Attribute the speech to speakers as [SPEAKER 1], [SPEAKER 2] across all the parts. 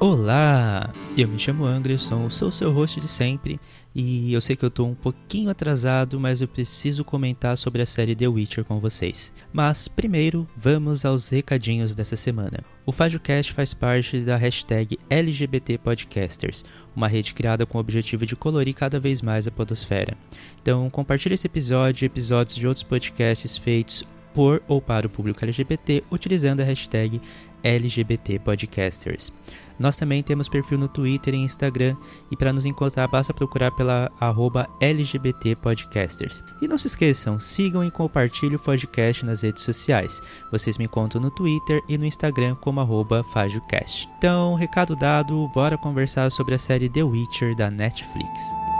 [SPEAKER 1] Olá, eu me chamo Anderson, sou seu host de sempre e eu sei que eu tô um pouquinho atrasado, mas eu preciso comentar sobre a série The Witcher com vocês. Mas primeiro, vamos aos recadinhos dessa semana. O FajoCast faz parte da hashtag LGBT Podcasters, uma rede criada com o objetivo de colorir cada vez mais a podosfera. Então compartilhe esse episódio e episódios de outros podcasts feitos por ou para o público LGBT utilizando a hashtag LGBT Podcasters. Nós também temos perfil no Twitter e Instagram e para nos encontrar basta procurar pela arroba LGBT Podcasters. E não se esqueçam, sigam e compartilhem o podcast nas redes sociais. Vocês me encontram no Twitter e no Instagram como arroba FajoCast. Então, recado dado, bora conversar sobre a série The Witcher da Netflix.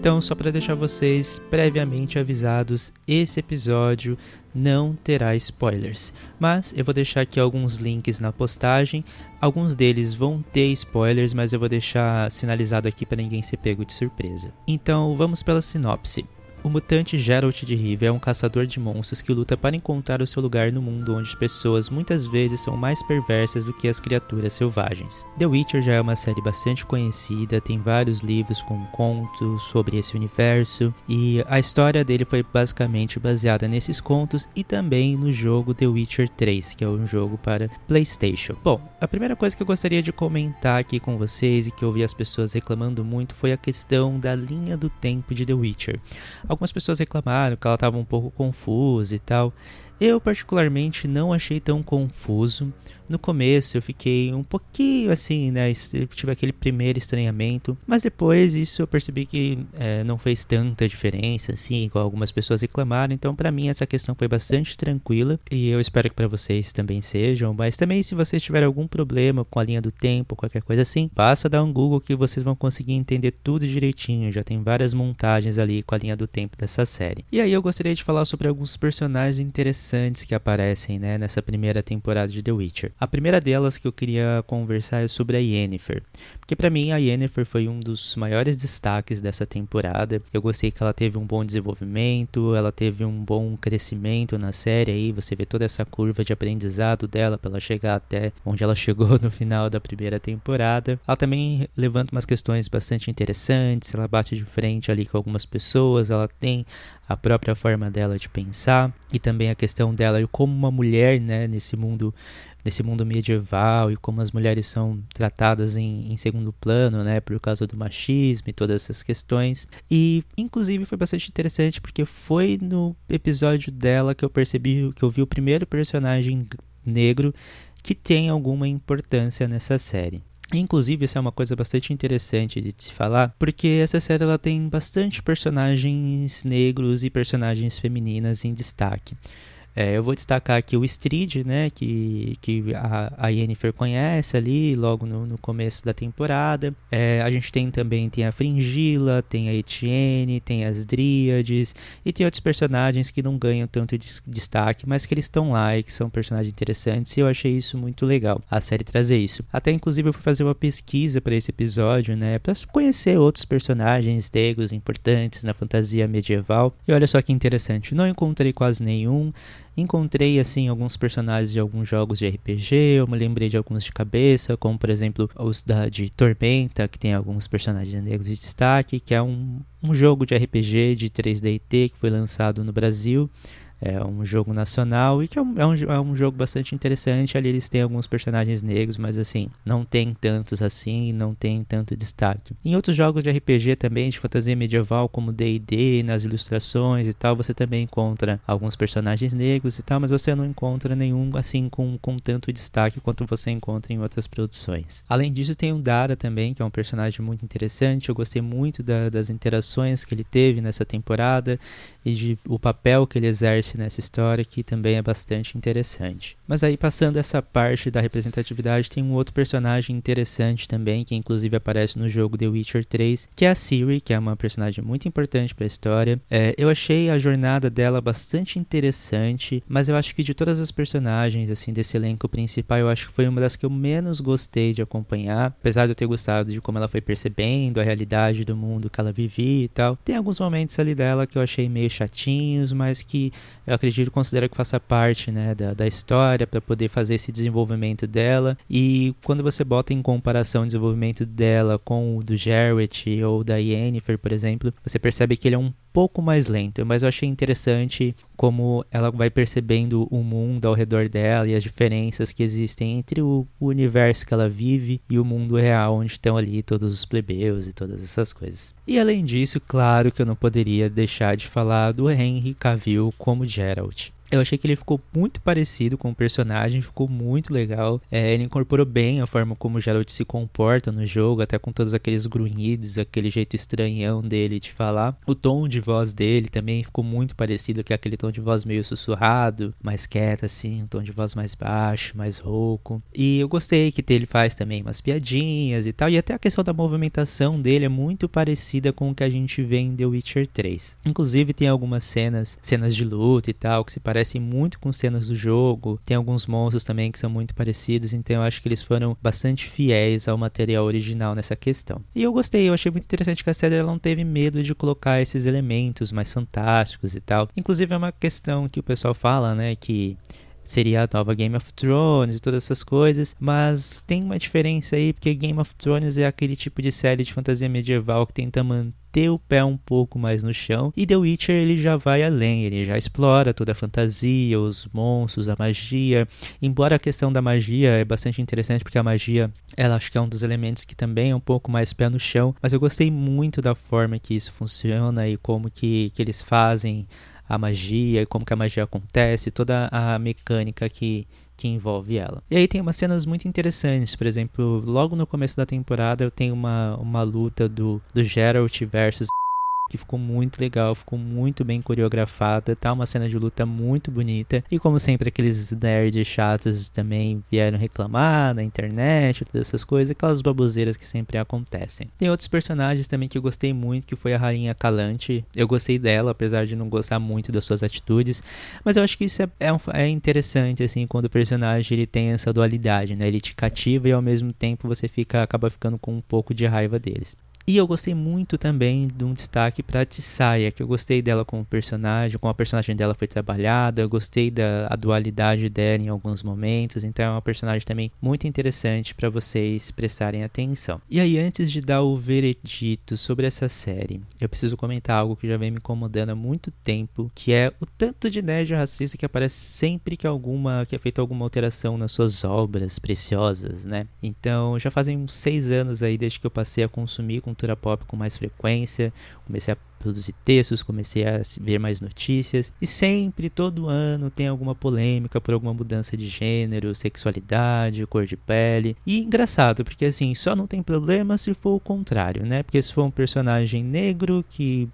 [SPEAKER 1] Então, só para deixar vocês previamente avisados, esse episódio não terá spoilers, mas eu vou deixar aqui alguns links na postagem. Alguns deles vão ter spoilers, mas eu vou deixar sinalizado aqui para ninguém ser pego de surpresa. Então, vamos pela sinopse. O mutante Geralt de Riva é um caçador de monstros que luta para encontrar o seu lugar no mundo onde as pessoas muitas vezes são mais perversas do que as criaturas selvagens. The Witcher já é uma série bastante conhecida, tem vários livros com contos sobre esse universo, e a história dele foi basicamente baseada nesses contos e também no jogo The Witcher 3, que é um jogo para PlayStation. Bom, a primeira coisa que eu gostaria de comentar aqui com vocês e que eu vi as pessoas reclamando muito foi a questão da linha do tempo de The Witcher. Algumas pessoas reclamaram que ela estava um pouco confusa e tal. Eu, particularmente, não achei tão confuso. No começo eu fiquei um pouquinho assim, né? Tive aquele primeiro estranhamento, mas depois isso eu percebi que é, não fez tanta diferença, assim, igual algumas pessoas reclamaram. Então, para mim, essa questão foi bastante tranquila e eu espero que para vocês também sejam. Mas também, se vocês tiverem algum problema com a linha do tempo, qualquer coisa assim, basta dar um Google que vocês vão conseguir entender tudo direitinho. Já tem várias montagens ali com a linha do tempo dessa série. E aí eu gostaria de falar sobre alguns personagens interessantes que aparecem, né, nessa primeira temporada de The Witcher. A primeira delas que eu queria conversar é sobre a Yennefer, porque para mim a Yennefer foi um dos maiores destaques dessa temporada. Eu gostei que ela teve um bom desenvolvimento, ela teve um bom crescimento na série aí, você vê toda essa curva de aprendizado dela para ela chegar até onde ela chegou no final da primeira temporada. Ela também levanta umas questões bastante interessantes, ela bate de frente ali com algumas pessoas, ela tem a própria forma dela de pensar e também a questão dela como uma mulher, né, nesse mundo nesse mundo medieval e como as mulheres são tratadas em, em, segundo plano, né, por causa do machismo e todas essas questões. E inclusive foi bastante interessante porque foi no episódio dela que eu percebi que eu vi o primeiro personagem negro que tem alguma importância nessa série. Inclusive, isso é uma coisa bastante interessante de se falar, porque essa série ela tem bastante personagens negros e personagens femininas em destaque. É, eu vou destacar aqui o Strid, né, que, que a, Yennefer conhece ali logo no, no começo da temporada. É, a gente tem também tem a Fringila, tem a Etienne, tem as Dríades e tem outros personagens que não ganham tanto destaque, mas que eles estão lá e que são personagens interessantes e eu achei isso muito legal, a série trazer isso. Até inclusive eu fui fazer uma pesquisa para esse episódio, né, para conhecer outros personagens negros importantes na fantasia medieval. E olha só que interessante, não encontrei quase nenhum Encontrei assim alguns personagens de alguns jogos de RPG, eu me lembrei de alguns de cabeça, como por exemplo os da de Tormenta, que tem alguns personagens negros de destaque, que é um, um jogo de RPG de 3D&T que foi lançado no Brasil é um jogo nacional e que é um, é um, é um, jogo bastante interessante. Ali eles têm alguns personagens negros, mas assim, não tem tantos assim, não tem tanto destaque. Em outros jogos de RPG também, de fantasia medieval, como D&D, nas ilustrações e tal, você também encontra alguns personagens negros e tal, mas você não encontra nenhum assim com, com tanto destaque quanto você encontra em outras produções. Além disso, tem o Dara também, que é um personagem muito interessante. Eu gostei muito da, das interações que ele teve nessa temporada e de o papel que ele exerce nessa história que também é bastante interessante. Mas aí passando essa parte da representatividade, tem um outro personagem interessante também, que inclusive aparece no jogo The Witcher 3, que é a Ciri, que é uma personagem muito importante para a história. É, eu achei a jornada dela bastante interessante, mas eu acho que de todas as personagens assim desse elenco principal, eu acho que foi uma das que eu menos gostei de acompanhar, apesar de eu ter gostado de como ela foi percebendo a realidade do mundo que ela vivia e tal. Tem alguns momentos ali dela que eu achei meio chatinhos, mas que eu acredito considero que faça parte, né, da, da história para poder fazer esse desenvolvimento dela. E quando você bota em comparação o desenvolvimento dela com o do Jarrett ou da Yennefer, por exemplo, você percebe que ele é um pouco mais lento, mas eu achei interessante como ela vai percebendo o mundo ao redor dela e as diferenças que existem entre o, o universo que ela vive e o mundo real, onde estão ali todos os plebeus e todas essas coisas. E além disso, claro que eu não poderia deixar de falar do Henry Cavill como Geralt. Eu achei que ele ficou muito parecido com o personagem, ficou muito legal. É, ele incorporou bem a forma como o Geralt se comporta no jogo, até com todos aqueles grunhidos, aquele jeito estranhão dele de falar. O tom de voz dele também ficou muito parecido, que é aquele tom de voz meio sussurrado, mais quieto assim, um tom de voz mais baixo, mais rouco. E eu gostei que ele faz também umas piadinhas e tal, e até a questão da movimentação dele é muito parecida com o que a gente vê em The Witcher 3. Inclusive tem algumas cenas, cenas de luta e tal, que se parecem parecem muito com cenas do jogo. Tem alguns monstros também que são muito parecidos, então eu acho que eles foram bastante fiéis ao material original nessa questão. E eu gostei, eu achei muito interessante que a série não teve medo de colocar esses elementos mais fantásticos e tal. Inclusive é uma questão que o pessoal fala, né, que seria a nova Game of Thrones e todas essas coisas, mas tem uma diferença aí, porque Game of Thrones é aquele tipo de série de fantasia medieval que tenta manter o pé um pouco mais no chão, e The Witcher ele já vai além, ele já explora toda a fantasia, os monstros, a magia. Embora a questão da magia é bastante interessante, porque a magia, ela acho que é um dos elementos que também é um pouco mais pé no chão, mas eu gostei muito da forma que isso funciona e como que, que eles fazem a magia e como que a magia acontece, toda a mecânica que, que envolve ela. E aí tem umas cenas muito interessantes, por exemplo, logo no começo da temporada eu tenho uma, uma luta do, do Geralt versus que ficou muito legal, ficou muito bem coreografada, tá uma cena de luta muito bonita. E como sempre, aqueles nerds chatos também vieram reclamar na internet, todas essas coisas, aquelas baboseiras que sempre acontecem. Tem outros personagens também que eu gostei muito, que foi a Rainha Calante. Eu gostei dela, apesar de não gostar muito das suas atitudes, mas eu acho que isso é, é, um, é interessante, assim, quando o personagem ele tem essa dualidade, né? Ele te cativa e ao mesmo tempo você fica acaba ficando com um pouco de raiva deles. E eu gostei muito também de um destaque para Tsaya, que eu gostei dela como personagem, como a personagem dela foi trabalhada, eu gostei da dualidade dela em alguns momentos, então é uma personagem também muito interessante para vocês prestarem atenção. E aí, antes de dar o veredito sobre essa série, eu preciso comentar algo que já vem me incomodando há muito tempo, que é o tanto de nerd racista que aparece sempre que alguma que é feita alguma alteração nas suas obras preciosas, né? Então, já fazem uns seis anos aí desde que eu passei a consumir cultura pop com mais frequência, comecei a produzir textos, comecei a ver mais notícias e sempre, todo ano, tem alguma polêmica por alguma mudança de gênero, sexualidade, cor de pele. E engraçado, porque assim, só não tem problema se for o contrário, né? Porque se for um personagem negro que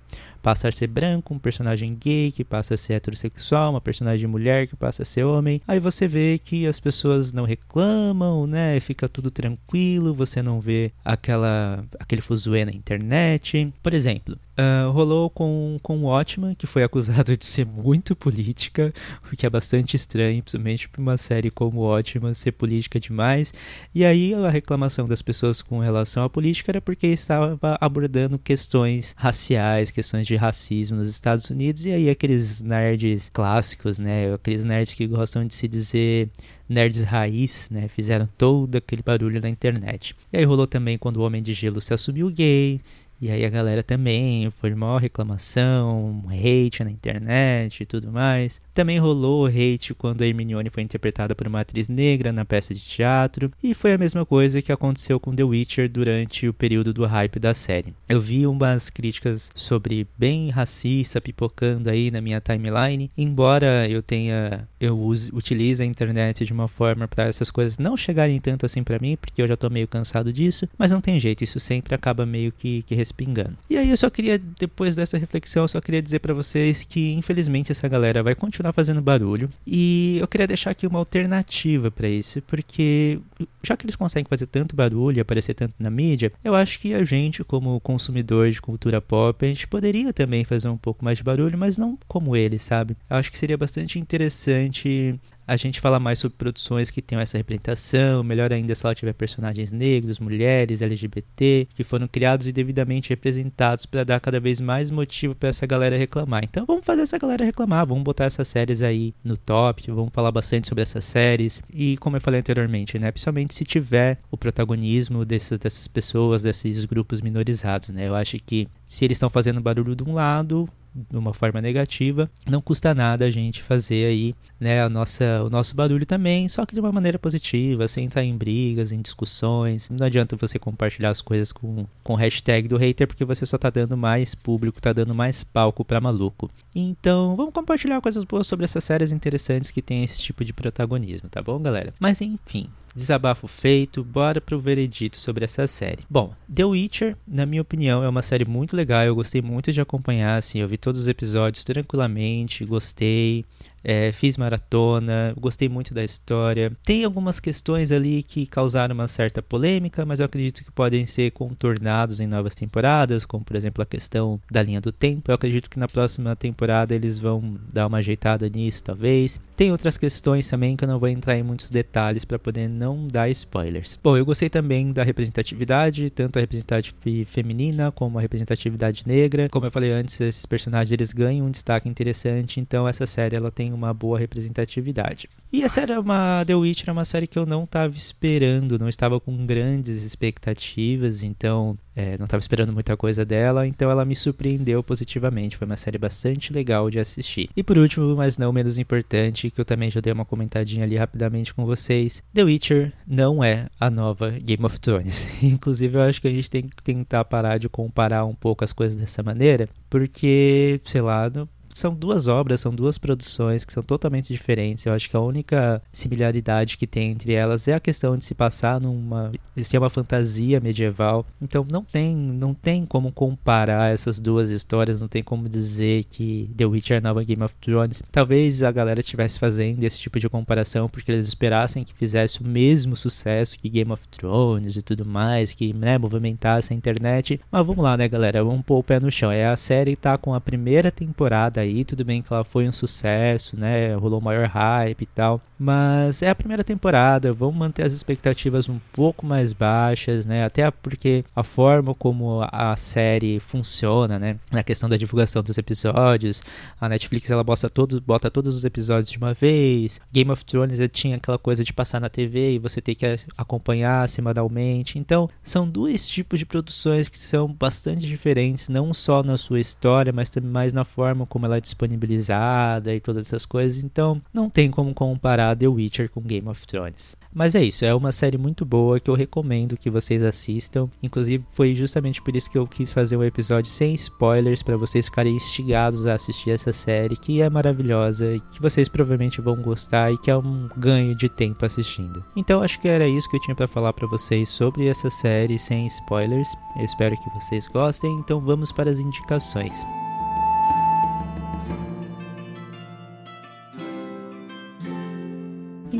[SPEAKER 1] passa a ser branco, um personagem gay que passa a ser heterossexual, uma personagem mulher que passa a ser homem. Aí você vê que as pessoas não reclamam, né? Fica tudo tranquilo, você não vê aquela aquele fuzuê na internet. Por exemplo, Uh, rolou com, com Watchman, que foi acusado de ser muito política, o que é bastante estranho, principalmente para uma série como Watchman ser política demais. E aí a reclamação das pessoas com relação à política era porque estava abordando questões raciais, questões de racismo nos Estados Unidos, e aí aqueles nerds clássicos, né, aqueles nerds que gostam de se dizer nerds raiz, né, fizeram todo aquele barulho na internet. E aí rolou também quando o Homem de Gelo se assumiu gay, e aí a galera também foi maior reclamação, hate na internet e tudo mais. Também rolou hate quando a Hermione foi interpretada por uma atriz negra na peça de teatro. E foi a mesma coisa que aconteceu com The Witcher durante o período do hype da série. Eu vi umas críticas sobre bem racista pipocando aí na minha timeline. Embora eu tenha, eu use, utilize a internet de uma forma para essas coisas não chegarem tanto assim para mim, porque eu já tô meio cansado disso. Mas não tem jeito, isso sempre acaba meio que, que respingando. E aí eu só queria, depois dessa reflexão, eu só queria dizer para vocês que infelizmente essa galera vai continuar continuar fazendo barulho. E eu queria deixar aqui uma alternativa para isso, porque já que eles conseguem fazer tanto barulho e aparecer tanto na mídia, eu acho que a gente, como consumidor de cultura pop, a gente poderia também fazer um pouco mais de barulho, mas não como eles, sabe? Eu acho que seria bastante interessante a gente fala mais sobre produções que tenham essa representação, melhor ainda se ela tiver personagens negros, mulheres, LGBT, que foram criados e devidamente representados para dar cada vez mais motivo para essa galera reclamar. Então vamos fazer essa galera reclamar, vamos botar essas séries aí no top, vamos falar bastante sobre essas séries e como eu falei anteriormente, né, principalmente se tiver o protagonismo dessas, dessas pessoas, desses grupos minorizados, né? Eu acho que se eles estão fazendo barulho de um lado, de uma forma negativa, não custa nada a gente fazer aí, né, a nossa, o nosso barulho também, só que de uma maneira positiva, sem entrar em brigas, em discussões. Não adianta você compartilhar as coisas com, com hashtag do hater, porque você só tá dando mais público, tá dando mais palco pra maluco. Então, vamos compartilhar coisas boas sobre essas séries interessantes que tem esse tipo de protagonismo, tá bom, galera? Mas enfim, Desabafo feito, bora pro veredito sobre essa série. Bom, The Witcher, na minha opinião, é uma série muito legal, eu gostei muito de acompanhar, assim, eu vi todos os episódios tranquilamente, gostei. É, fiz maratona, gostei muito da história. Tem algumas questões ali que causaram uma certa polêmica, mas eu acredito que podem ser contornados em novas temporadas, como por exemplo a questão da linha do tempo. Eu acredito que na próxima temporada eles vão dar uma ajeitada nisso, talvez. Tem outras questões também que eu não vou entrar em muitos detalhes para poder não dar spoilers. Bom, eu gostei também da representatividade, tanto a representatividade feminina como a representatividade negra. Como eu falei antes, esses personagens eles ganham um destaque interessante, então essa série ela tem uma boa representatividade. E a série é uma The Witcher é uma série que eu não estava esperando, não estava com grandes expectativas, então é, não estava esperando muita coisa dela, então ela me surpreendeu positivamente. Foi uma série bastante legal de assistir. E por último, mas não menos importante, que eu também já dei uma comentadinha ali rapidamente com vocês, The Witcher não é a nova Game of Thrones. Inclusive, eu acho que a gente tem que tentar parar de comparar um pouco as coisas dessa maneira, porque, sei lá, são duas obras, são duas produções que são totalmente diferentes. Eu acho que a única similaridade que tem entre elas é a questão de se passar numa ser uma fantasia medieval. Então não tem, não tem como comparar essas duas histórias, não tem como dizer que The Witcher é nova Game of Thrones. Talvez a galera estivesse fazendo esse tipo de comparação porque eles esperassem que fizesse o mesmo sucesso que Game of Thrones e tudo mais, que né, movimentasse a internet. Mas vamos lá, né, galera? Vamos pôr o pé no chão. É a série tá com a primeira temporada aí, tudo bem que ela foi um sucesso, né? Rolou maior hype e tal. Mas é a primeira temporada, vamos manter as expectativas um pouco mais baixas, né? Até porque a forma como a série funciona, né? Na questão da divulgação dos episódios, a Netflix ela bota, todo, bota todos os episódios de uma vez. Game of Thrones tinha aquela coisa de passar na TV e você ter que acompanhar semanalmente. Então, são dois tipos de produções que são bastante diferentes, não só na sua história, mas também mais na forma como ela é disponibilizada e todas essas coisas. Então, não tem como comparar comparar The Witcher com Game of Thrones. Mas é isso, é uma série muito boa que eu recomendo que vocês assistam. Inclusive, foi justamente por isso que eu quis fazer um episódio sem spoilers para vocês ficarem instigados a assistir essa série, que é maravilhosa e que vocês provavelmente vão gostar e que é um ganho de tempo assistindo. Então, acho que era isso que eu tinha para falar para vocês sobre essa série sem spoilers. Eu espero que vocês gostem, então vamos para as indicações.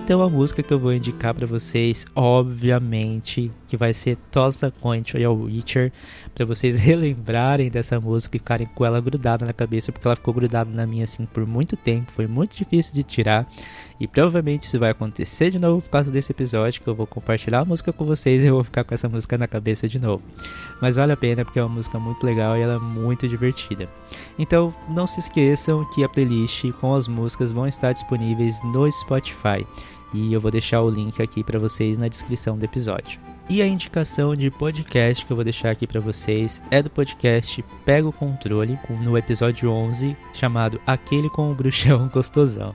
[SPEAKER 1] Então a música que eu vou indicar para vocês, obviamente, que vai ser Tosa Country ao Witcher, para vocês relembrarem dessa música e ficarem com ela grudada na cabeça, porque ela ficou grudada na minha assim por muito tempo, foi muito difícil de tirar. E provavelmente isso vai acontecer de novo por causa desse episódio, que eu vou compartilhar a música com vocês e eu vou ficar com essa música na cabeça de novo. Mas vale a pena porque é uma música muito legal e ela é muito divertida. Então não se esqueçam que a playlist com as músicas vão estar disponíveis no Spotify. E eu vou deixar o link aqui para vocês na descrição do episódio. E a indicação de podcast que eu vou deixar aqui para vocês é do podcast Pega o Controle, no episódio 11, chamado Aquele com o Bruxão Gostosão.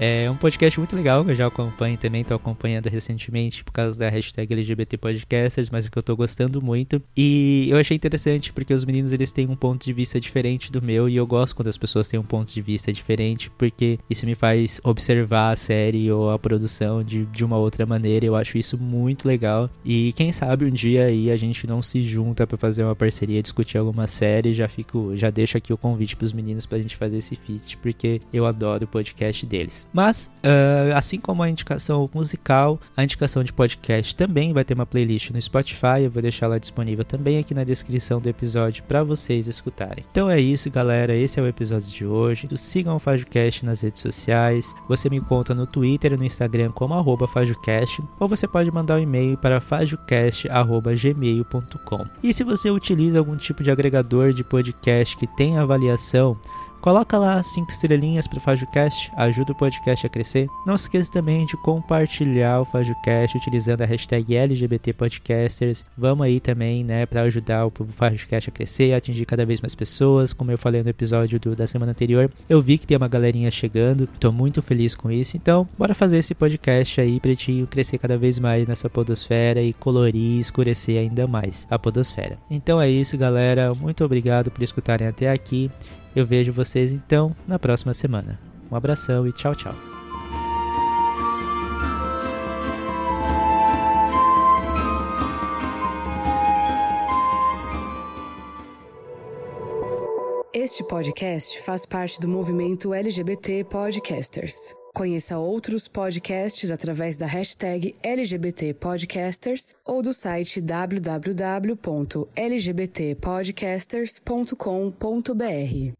[SPEAKER 1] É um podcast muito legal, que eu já acompanho também, tô acompanhando recentemente por causa da hashtag LGBT Podcasters, mas que eu tô gostando muito. E eu achei interessante porque os meninos eles têm um ponto de vista diferente do meu e eu gosto quando as pessoas têm um ponto de vista diferente porque isso me faz observar a série ou a produção de, de uma outra maneira. Eu acho isso muito legal. E quem sabe um dia aí a gente não se junta para fazer uma parceria, discutir alguma série. Já fico, já deixo aqui o convite pros meninos pra gente fazer esse feat, porque eu adoro o podcast deles. Mas, uh, assim como a indicação musical, a indicação de podcast também vai ter uma playlist no Spotify. Eu vou deixar ela disponível também aqui na descrição do episódio para vocês escutarem. Então é isso, galera. Esse é o episódio de hoje. Sigam o FajoCast nas redes sociais. Você me encontra no Twitter e no Instagram como FajoCast, ou você pode mandar um e-mail para fajocast.gmail.com. E se você utiliza algum tipo de agregador de podcast que tem avaliação, Coloca lá cinco estrelinhas para o FajoCast, ajuda o podcast a crescer. Não se esqueça também de compartilhar o FajoCast utilizando a hashtag LGBTPodcasters. Vamos aí também, né, para ajudar o FajoCast a crescer, atingir cada vez mais pessoas. Como eu falei no episódio do, da semana anterior, eu vi que tem uma galerinha chegando, tô muito feliz com isso. Então, bora fazer esse podcast aí, pretinho, crescer cada vez mais nessa podosfera e colorir e escurecer ainda mais a podosfera. Então é isso, galera. Muito obrigado por escutarem até aqui. Eu vejo vocês então na próxima semana. Um abração e tchau, tchau.
[SPEAKER 2] Este podcast faz parte do movimento LGBT Podcasters. Conheça outros podcasts através da hashtag LGBT Podcasters ou do site www.lgbtpodcasters.com.br.